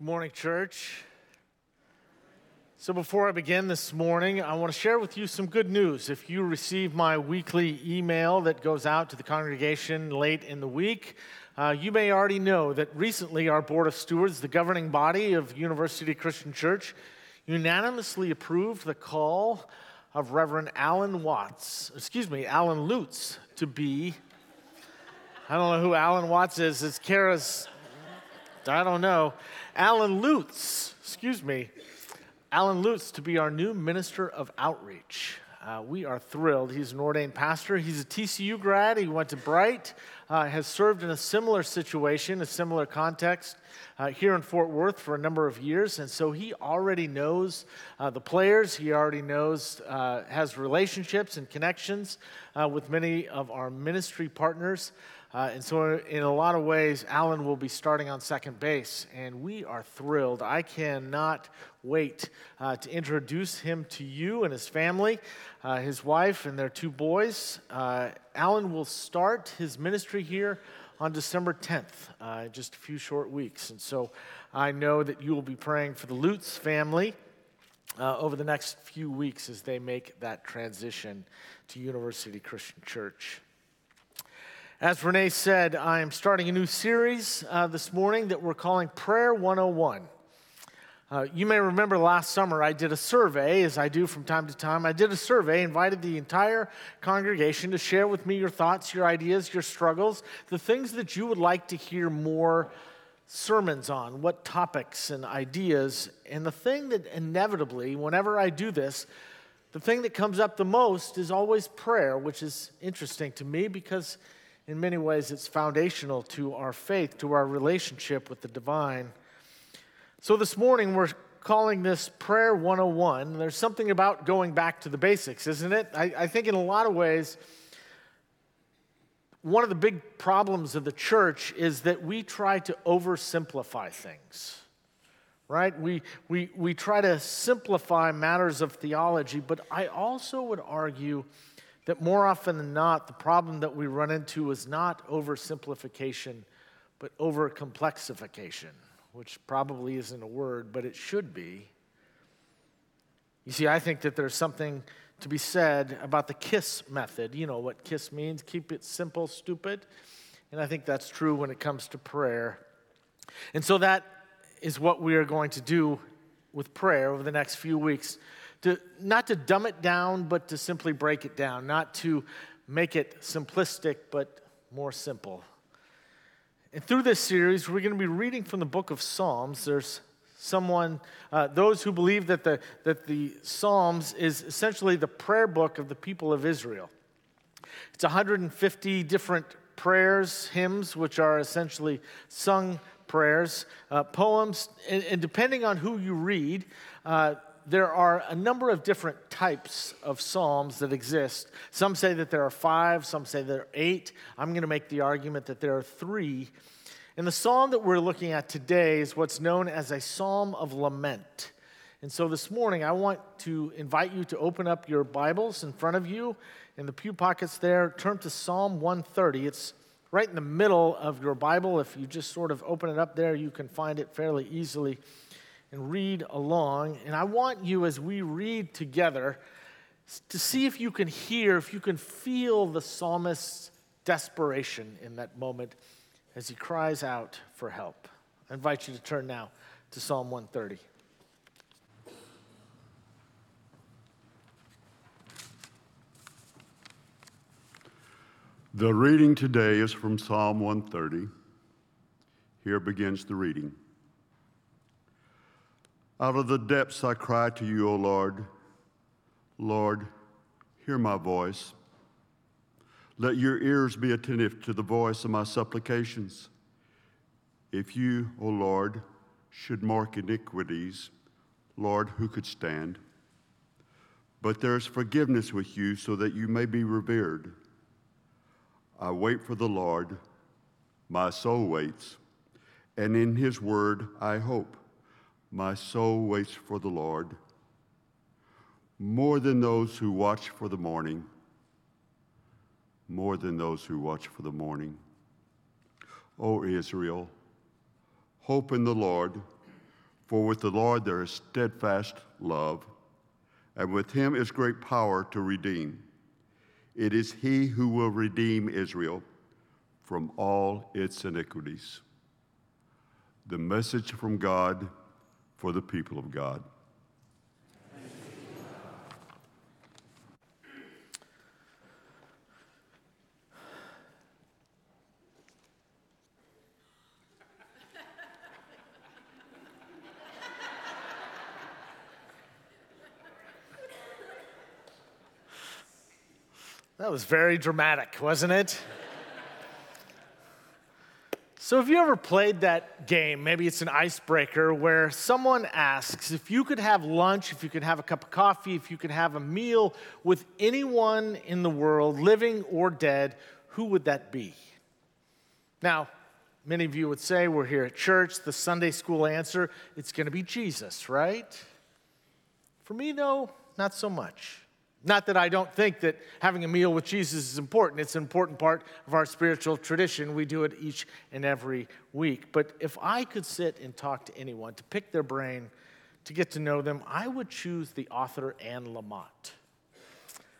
Good morning, church. So, before I begin this morning, I want to share with you some good news. If you receive my weekly email that goes out to the congregation late in the week, uh, you may already know that recently our Board of Stewards, the governing body of University Christian Church, unanimously approved the call of Reverend Alan Watts, excuse me, Alan Lutz, to be. I don't know who Alan Watts is. It's Kara's I don't know. Alan Lutz, excuse me, Alan Lutz to be our new minister of outreach. Uh, we are thrilled. He's an ordained pastor. He's a TCU grad. He went to Bright, uh, has served in a similar situation, a similar context uh, here in Fort Worth for a number of years. And so he already knows uh, the players. He already knows, uh, has relationships and connections uh, with many of our ministry partners. Uh, and so, in a lot of ways, Alan will be starting on second base, and we are thrilled. I cannot wait uh, to introduce him to you and his family, uh, his wife, and their two boys. Uh, Alan will start his ministry here on December 10th, uh, just a few short weeks. And so, I know that you will be praying for the Lutz family. Uh, over the next few weeks, as they make that transition to University Christian Church. As Renee said, I am starting a new series uh, this morning that we're calling Prayer 101. Uh, you may remember last summer I did a survey, as I do from time to time. I did a survey, invited the entire congregation to share with me your thoughts, your ideas, your struggles, the things that you would like to hear more sermons on, what topics and ideas. And the thing that inevitably, whenever I do this, the thing that comes up the most is always prayer, which is interesting to me because in many ways, it's foundational to our faith, to our relationship with the divine. So this morning, we're calling this Prayer 101. There's something about going back to the basics, isn't it? I, I think in a lot of ways, one of the big problems of the church is that we try to oversimplify things right? We, we, we try to simplify matters of theology, but I also would argue that more often than not, the problem that we run into is not oversimplification, but overcomplexification, which probably isn't a word, but it should be. You see, I think that there's something to be said about the KISS method. You know what KISS means keep it simple, stupid. And I think that's true when it comes to prayer. And so that is what we are going to do with prayer over the next few weeks to, not to dumb it down, but to simply break it down, not to make it simplistic, but more simple. And through this series, we're going to be reading from the book of Psalms. There's someone, uh, those who believe that the, that the Psalms is essentially the prayer book of the people of Israel. It's 150 different prayers, hymns, which are essentially sung prayers, uh, poems, and, and, depending on who you read, uh, there are a number of different types of psalms that exist. Some say that there are five, some say there are eight. I'm going to make the argument that there are three. And the psalm that we're looking at today is what's known as a psalm of lament. And so this morning, I want to invite you to open up your Bibles in front of you in the pew pockets there. Turn to Psalm 130. It's right in the middle of your Bible. If you just sort of open it up there, you can find it fairly easily and read along. And I want you, as we read together, to see if you can hear, if you can feel the psalmist's desperation in that moment as he cries out for help. I invite you to turn now to Psalm 130. The reading today is from Psalm 130. Here begins the reading. Out of the depths I cry to you, O Lord. Lord, hear my voice. Let your ears be attentive to the voice of my supplications. If you, O Lord, should mark iniquities, Lord, who could stand? But there is forgiveness with you so that you may be revered. I wait for the Lord, my soul waits, and in his word I hope. My soul waits for the Lord more than those who watch for the morning, more than those who watch for the morning. O Israel, hope in the Lord, For with the Lord there is steadfast love, and with him is great power to redeem. It is he who will redeem Israel from all its iniquities. The message from God for the people of God. That was very dramatic, wasn't it? So, have you ever played that game? Maybe it's an icebreaker where someone asks if you could have lunch, if you could have a cup of coffee, if you could have a meal with anyone in the world, living or dead, who would that be? Now, many of you would say we're here at church. The Sunday school answer, it's going to be Jesus, right? For me, though, not so much. Not that I don't think that having a meal with Jesus is important. It's an important part of our spiritual tradition. We do it each and every week. But if I could sit and talk to anyone, to pick their brain, to get to know them, I would choose the author Anne Lamott.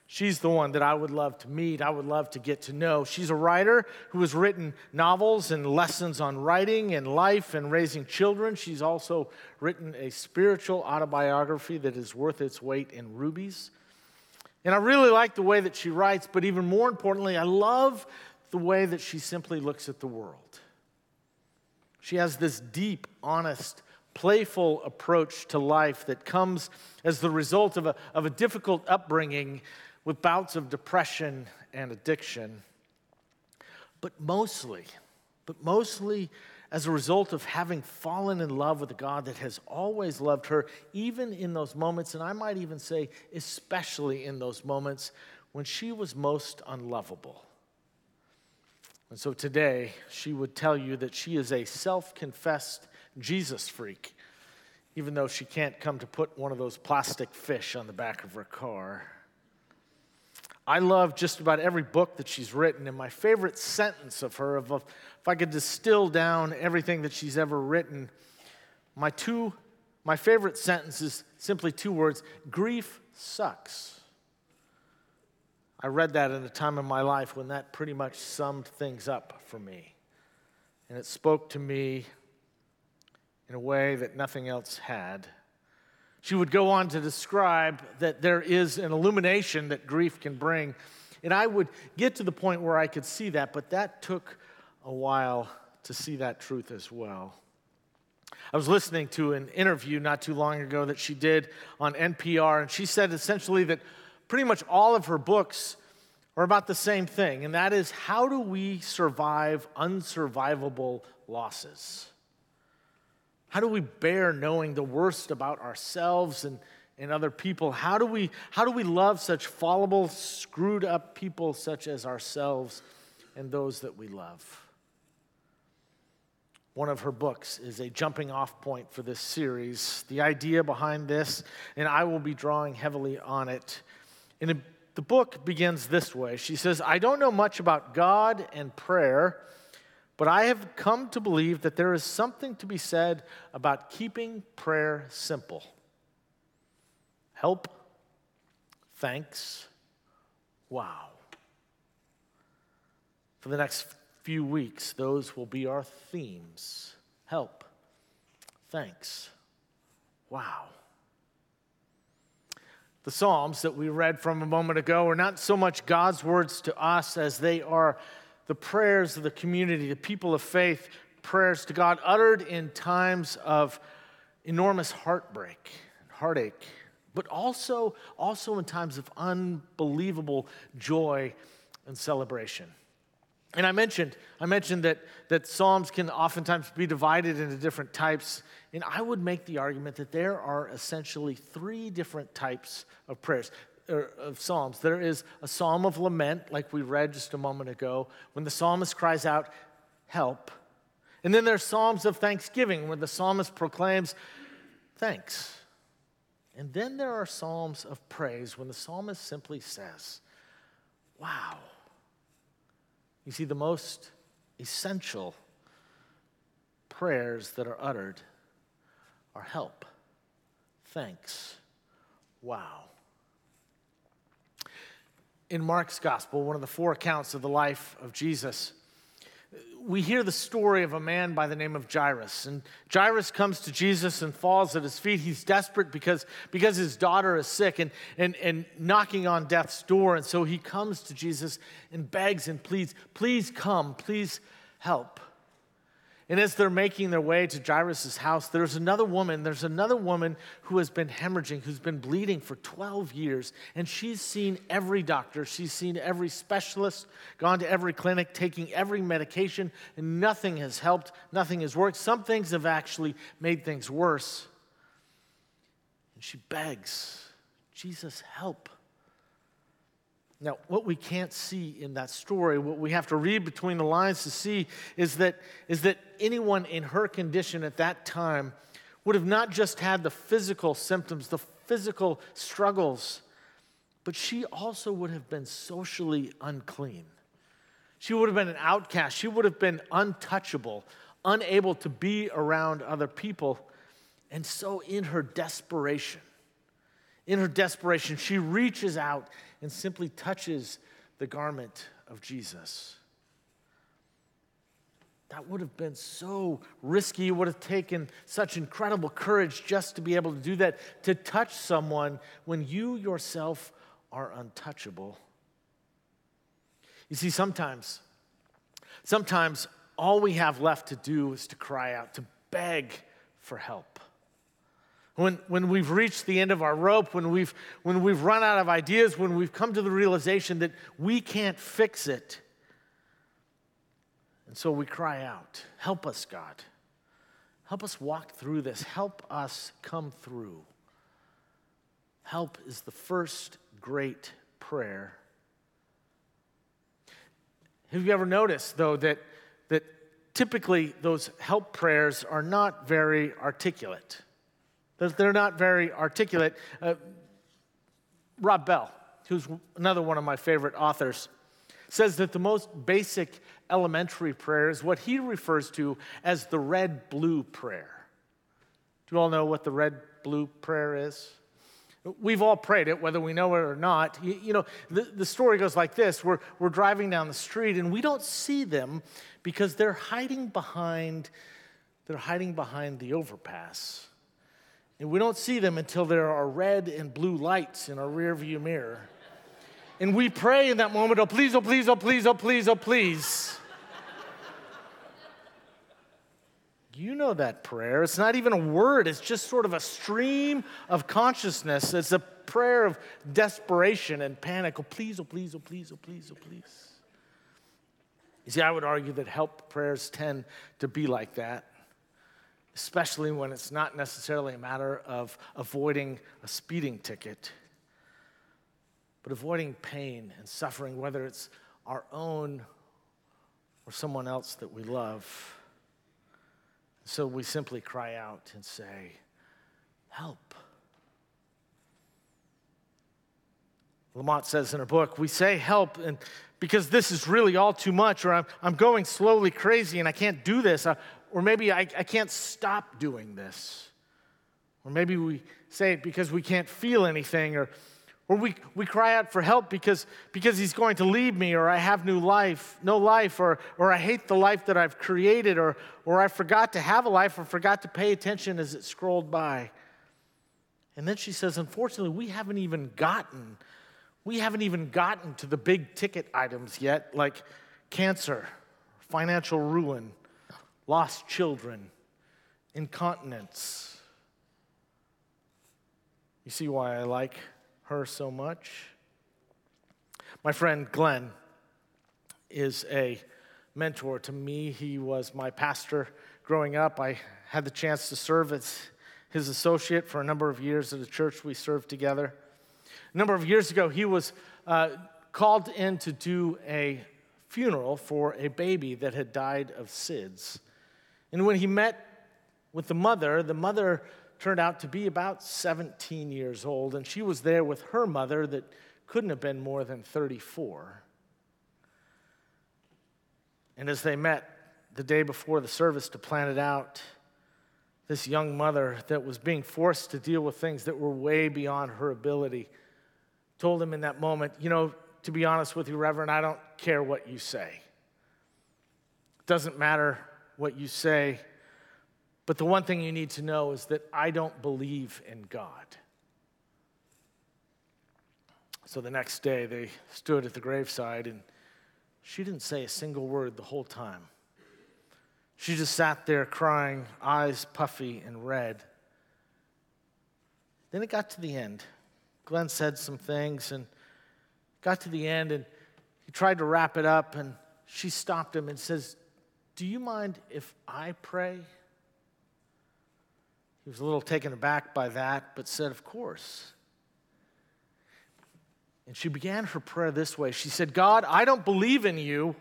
She's the one that I would love to meet, I would love to get to know. She's a writer who has written novels and lessons on writing and life and raising children. She's also written a spiritual autobiography that is worth its weight in rubies. And I really like the way that she writes, but even more importantly, I love the way that she simply looks at the world. She has this deep, honest, playful approach to life that comes as the result of a, of a difficult upbringing with bouts of depression and addiction. But mostly, but mostly, as a result of having fallen in love with a God that has always loved her, even in those moments, and I might even say, especially in those moments when she was most unlovable. And so today, she would tell you that she is a self confessed Jesus freak, even though she can't come to put one of those plastic fish on the back of her car. I love just about every book that she's written, and my favorite sentence of her, if, I could distill down everything that she's ever written, my two, my favorite sentence is simply two words: grief sucks. I read that in a time in my life when that pretty much summed things up for me, and it spoke to me in a way that nothing else had. She would go on to describe that there is an illumination that grief can bring. And I would get to the point where I could see that, but that took a while to see that truth as well. I was listening to an interview not too long ago that she did on NPR, and she said essentially that pretty much all of her books are about the same thing, and that is how do we survive unsurvivable losses? How do we bear knowing the worst about ourselves and, and other people? How do, we, how do we love such fallible, screwed up people such as ourselves and those that we love? One of her books is a jumping off point for this series. The idea behind this, and I will be drawing heavily on it. And the book begins this way She says, I don't know much about God and prayer but I have come to believe that there is something to be said about keeping prayer simple. Help, thanks, wow. For the next few weeks, those will be our themes help, thanks, wow. The Psalms that we read from a moment ago are not so much God's words to us as they are the prayers of the community, the people of faith, prayers to God uttered in times of enormous heartbreak and heartache, but also, also in times of unbelievable joy and celebration. And I mentioned, I mentioned that, that Psalms can oftentimes be divided into different types. And I would make the argument that there are essentially three different types of prayers of Psalms. There is a psalm of lament, like we read just a moment ago, when the psalmist cries out, Help. And then there's psalms of thanksgiving, where the psalmist proclaims, Thanks. And then there are psalms of praise, when the psalmist simply says, Wow. You see, the most essential prayers that are uttered are help. Thanks. Wow. In Mark's gospel, one of the four accounts of the life of Jesus, we hear the story of a man by the name of Jairus. And Jairus comes to Jesus and falls at his feet. He's desperate because, because his daughter is sick and, and, and knocking on death's door. And so he comes to Jesus and begs and pleads, please come, please help. And as they're making their way to Jairus' house, there's another woman, there's another woman who has been hemorrhaging, who's been bleeding for 12 years. And she's seen every doctor, she's seen every specialist, gone to every clinic, taking every medication, and nothing has helped, nothing has worked. Some things have actually made things worse. And she begs, Jesus, help. Now, what we can't see in that story, what we have to read between the lines to see, is that, is that anyone in her condition at that time would have not just had the physical symptoms, the physical struggles, but she also would have been socially unclean. She would have been an outcast. She would have been untouchable, unable to be around other people. And so, in her desperation, in her desperation, she reaches out and simply touches the garment of Jesus. That would have been so risky. It would have taken such incredible courage just to be able to do that, to touch someone when you yourself are untouchable. You see, sometimes, sometimes all we have left to do is to cry out, to beg for help. When, when we've reached the end of our rope, when we've, when we've run out of ideas, when we've come to the realization that we can't fix it. And so we cry out, Help us, God. Help us walk through this. Help us come through. Help is the first great prayer. Have you ever noticed, though, that, that typically those help prayers are not very articulate? They're not very articulate. Uh, Rob Bell, who's another one of my favorite authors, says that the most basic elementary prayer is what he refers to as the red blue prayer. Do you all know what the red blue prayer is? We've all prayed it, whether we know it or not. You, you, know, the, the story goes like this we're, we're driving down the street and we don't see them because they're hiding behind, they're hiding behind the overpass. And we don't see them until there are red and blue lights in our rearview mirror. And we pray in that moment, oh, please, oh, please, oh, please, oh, please, oh, please. You know that prayer. It's not even a word, it's just sort of a stream of consciousness. It's a prayer of desperation and panic. Oh, please, oh, please, oh, please, oh, please, oh, please. You see, I would argue that help prayers tend to be like that especially when it's not necessarily a matter of avoiding a speeding ticket, but avoiding pain and suffering, whether it's our own or someone else that we love. So we simply cry out and say, Help. Lamott says in her book, we say help and because this is really all too much, or I'm, I'm going slowly crazy and I can't do this. I, or maybe I, I can't stop doing this. Or maybe we say it because we can't feel anything, or, or we, we cry out for help because, because he's going to leave me, or I have new life, no life, or, or I hate the life that I've created, or, or I forgot to have a life, or forgot to pay attention as it scrolled by. And then she says, unfortunately, we haven't even gotten, we haven't even gotten to the big ticket items yet, like cancer, financial ruin, lost children, incontinence. You see why I like her so much? My friend Glenn is a mentor to me. He was my pastor growing up. I had the chance to serve as his associate for a number of years at a church we served together. A number of years ago, he was uh, called in to do a funeral for a baby that had died of SIDS. And when he met with the mother, the mother turned out to be about 17 years old, and she was there with her mother that couldn't have been more than 34. And as they met the day before the service to plan it out, this young mother that was being forced to deal with things that were way beyond her ability, told him in that moment, You know, to be honest with you, Reverend, I don't care what you say. It doesn't matter what you say. But the one thing you need to know is that I don't believe in God. So the next day, they stood at the graveside, and she didn't say a single word the whole time. She just sat there crying, eyes puffy and red. Then it got to the end. Glenn said some things and got to the end, and he tried to wrap it up, and she stopped him and says, Do you mind if I pray? He was a little taken aback by that, but said, Of course. And she began her prayer this way She said, God, I don't believe in you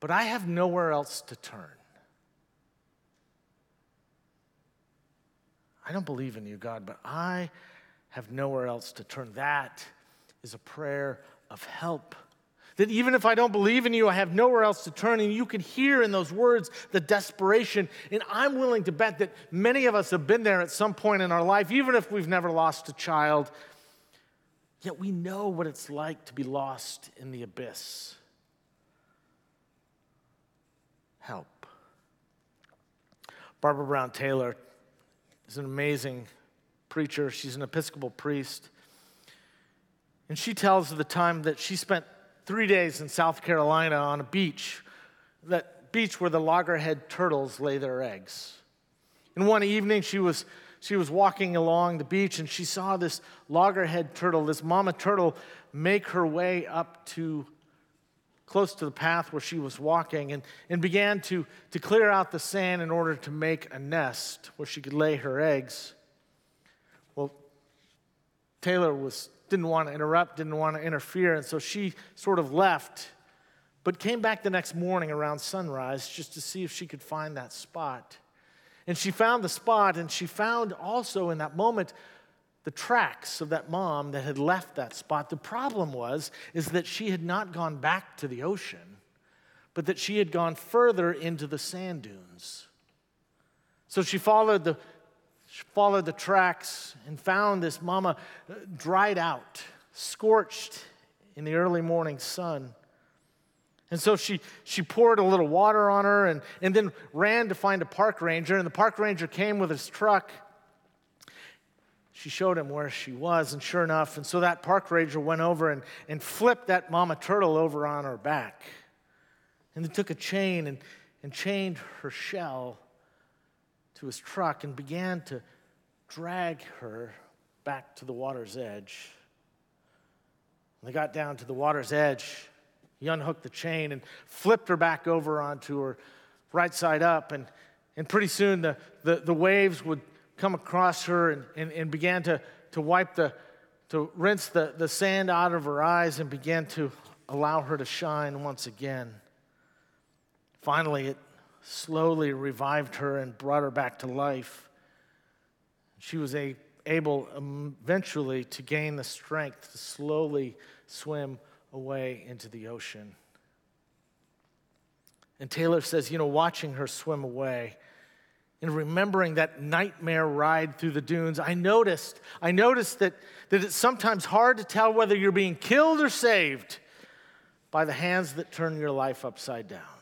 but I have nowhere else to turn. I don't believe in you, God, but I have nowhere else to turn. That is a prayer of help. That even if I don't believe in you, I have nowhere else to turn. And you can hear in those words the desperation. And I'm willing to bet that many of us have been there at some point in our life, even if we've never lost a child. Yet we know what it's like to be lost in the abyss. help. Barbara Brown Taylor is an amazing preacher. She's an Episcopal priest. And she tells of the time that she spent three days in South Carolina on a beach, that beach where the loggerhead turtles lay their eggs. And one evening she was, she was walking along the beach and she saw this loggerhead turtle, this mama turtle, make her way up to close to the path where she was walking and, and began to, to clear out the sand in order to make a nest where she could lay her eggs. Well, Taylor was, didn't want to interrupt, didn't want to interfere, and so she sort of left, but came back the next morning around sunrise just to see if she could find that spot. And she found the spot, and she found also in that moment the tracks of that mom that had left that spot. The problem was is that she had not gone back to the ocean, but that she had gone further into the sand dunes. So she followed the she followed the tracks and found this mama uh, dried out, scorched in the early morning sun. And so she, she poured a little water on her and, and then ran to find a park ranger. And the park ranger came with his truck she showed him where she was, and sure enough, and so that park ranger went over and, and flipped that mama turtle over on her back. And then took a chain and, and chained her shell to his truck and began to drag her back to the water's edge. When they got down to the water's edge, he unhooked the chain and flipped her back over onto her right side up. And, and pretty soon the, the, the waves would come across her and, and, and began to, to wipe the, to rinse the, the sand out of her eyes and began to allow her to shine once again. Finally, it slowly revived her and brought her back to life. She was a, able um, eventually to gain the strength to slowly swim away into the ocean. And Taylor says, you know, watching her swim away, and remembering that nightmare ride through the dunes, I noticed, I noticed that, that it's sometimes hard to tell whether you're being killed or saved by the hands that turn your life upside down.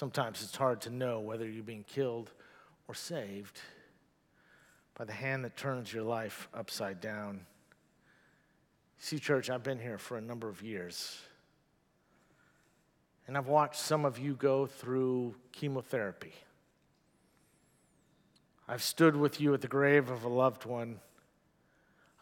Sometimes it's hard to know whether you're being killed or saved by the hand that turns your life upside down. See, church, I've been here for a number of years. And I've watched some of you go through chemotherapy. I've stood with you at the grave of a loved one.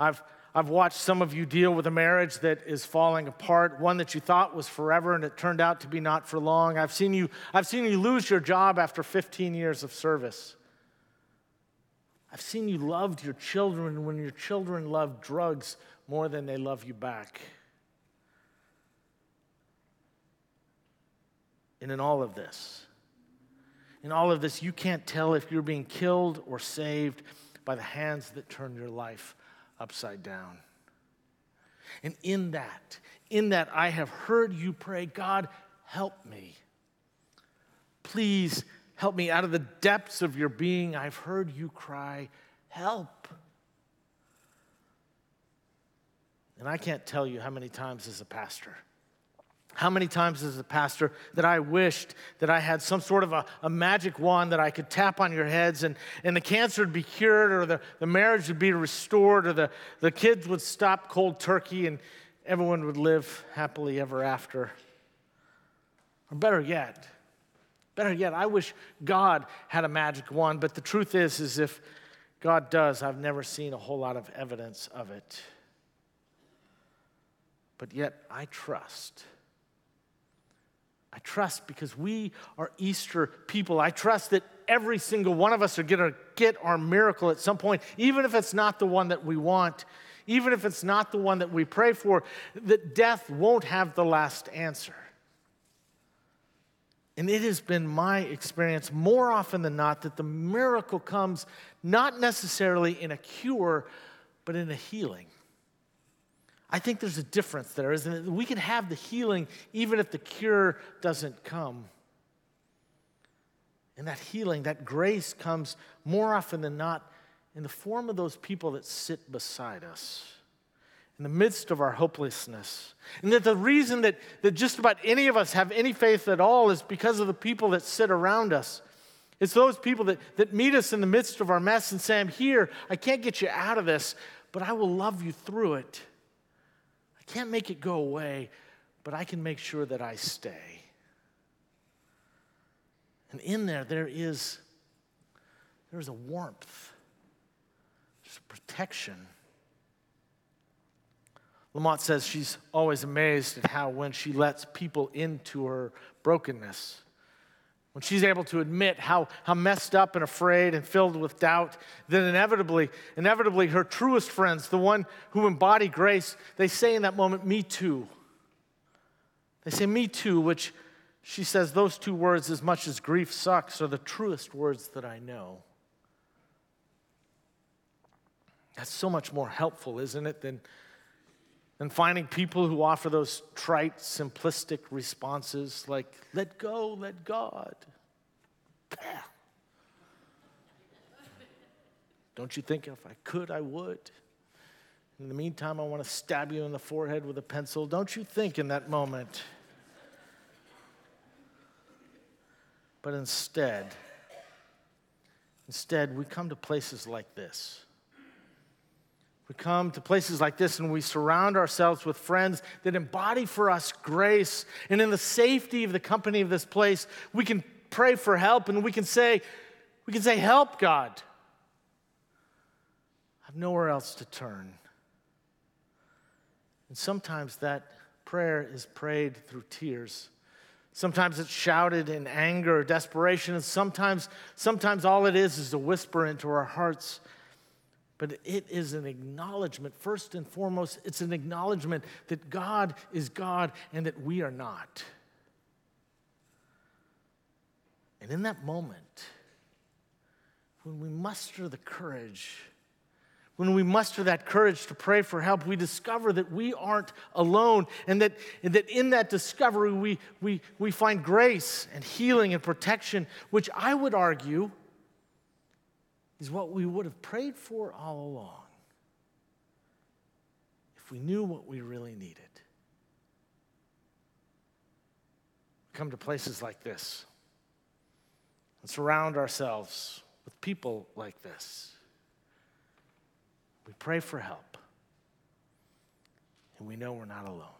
I've, I've watched some of you deal with a marriage that is falling apart, one that you thought was forever and it turned out to be not for long. I've seen you, I've seen you lose your job after 15 years of service. I've seen you loved your children when your children loved drugs more than they love you back. And in all of this, in all of this, you can't tell if you're being killed or saved by the hands that turn your life upside down. And in that, in that, I have heard you pray, God, help me. Please help me out of the depths of your being. I've heard you cry, Help. And I can't tell you how many times as a pastor how many times as a pastor that I wished that I had some sort of a, a, magic wand that I could tap on your heads and, and the cancer would be cured or the, the marriage would be restored or the, the kids would stop cold turkey and everyone would live happily ever after. Or better yet, better yet, I wish God had a magic wand, but the truth is, is if God does, I've never seen a whole lot of evidence of it. But yet I trust I trust because we are Easter people. I trust that every single one of us are going to get our miracle at some point, even if it's not the one that we want, even if it's not the one that we pray for, that death won't have the last answer. And it has been my experience more often than not that the miracle comes not necessarily in a cure, but in a healing. I think there's a difference there, isn't it? We can have the healing even if the cure doesn't come. And that healing, that grace comes more often than not in the form of those people that sit beside us in the midst of our hopelessness. And that the reason that, that just about any of us have any faith at all is because of the people that sit around us. It's those people that, that meet us in the midst of our mess and say, I'm here, I can't get you out of this, but I will love you through it can't make it go away, but I can make sure that I stay. And in there, there is there's a warmth, there's a protection. Lamott says she's always amazed at how when she lets people into her brokenness, when she's able to admit how, how messed up and afraid and filled with doubt, then inevitably, inevitably her truest friends, the one who embody grace, they say in that moment, Me too. They say, Me too, which she says those two words, as much as grief sucks, are the truest words that I know. That's so much more helpful, isn't it, than and finding people who offer those trite, simplistic responses like, let go, let God. Don't you think if I could, I would? In the meantime, I want to stab you in the forehead with a pencil. Don't you think in that moment? But instead, instead, we come to places like this we come to places like this and we surround ourselves with friends that embody for us grace. And in the safety of the company of this place, we can pray for help and we can say, we can say, Help, God. I have nowhere else to turn. And sometimes that prayer is prayed through tears. Sometimes it's shouted in anger or desperation, and sometimes, sometimes all it is is a whisper into our hearts but it is an acknowledgement, first and foremost, it's an acknowledgement that God is God and that we are not. And in that moment, when we muster the courage, when we muster that courage to pray for help, we discover that we aren't alone and that, and that in that discovery we, we, we find grace and healing and protection, which I would argue is what we would have prayed for all along if we knew what we really needed. We Come to places like this and surround ourselves with people like this. We pray for help, and we know we're not alone.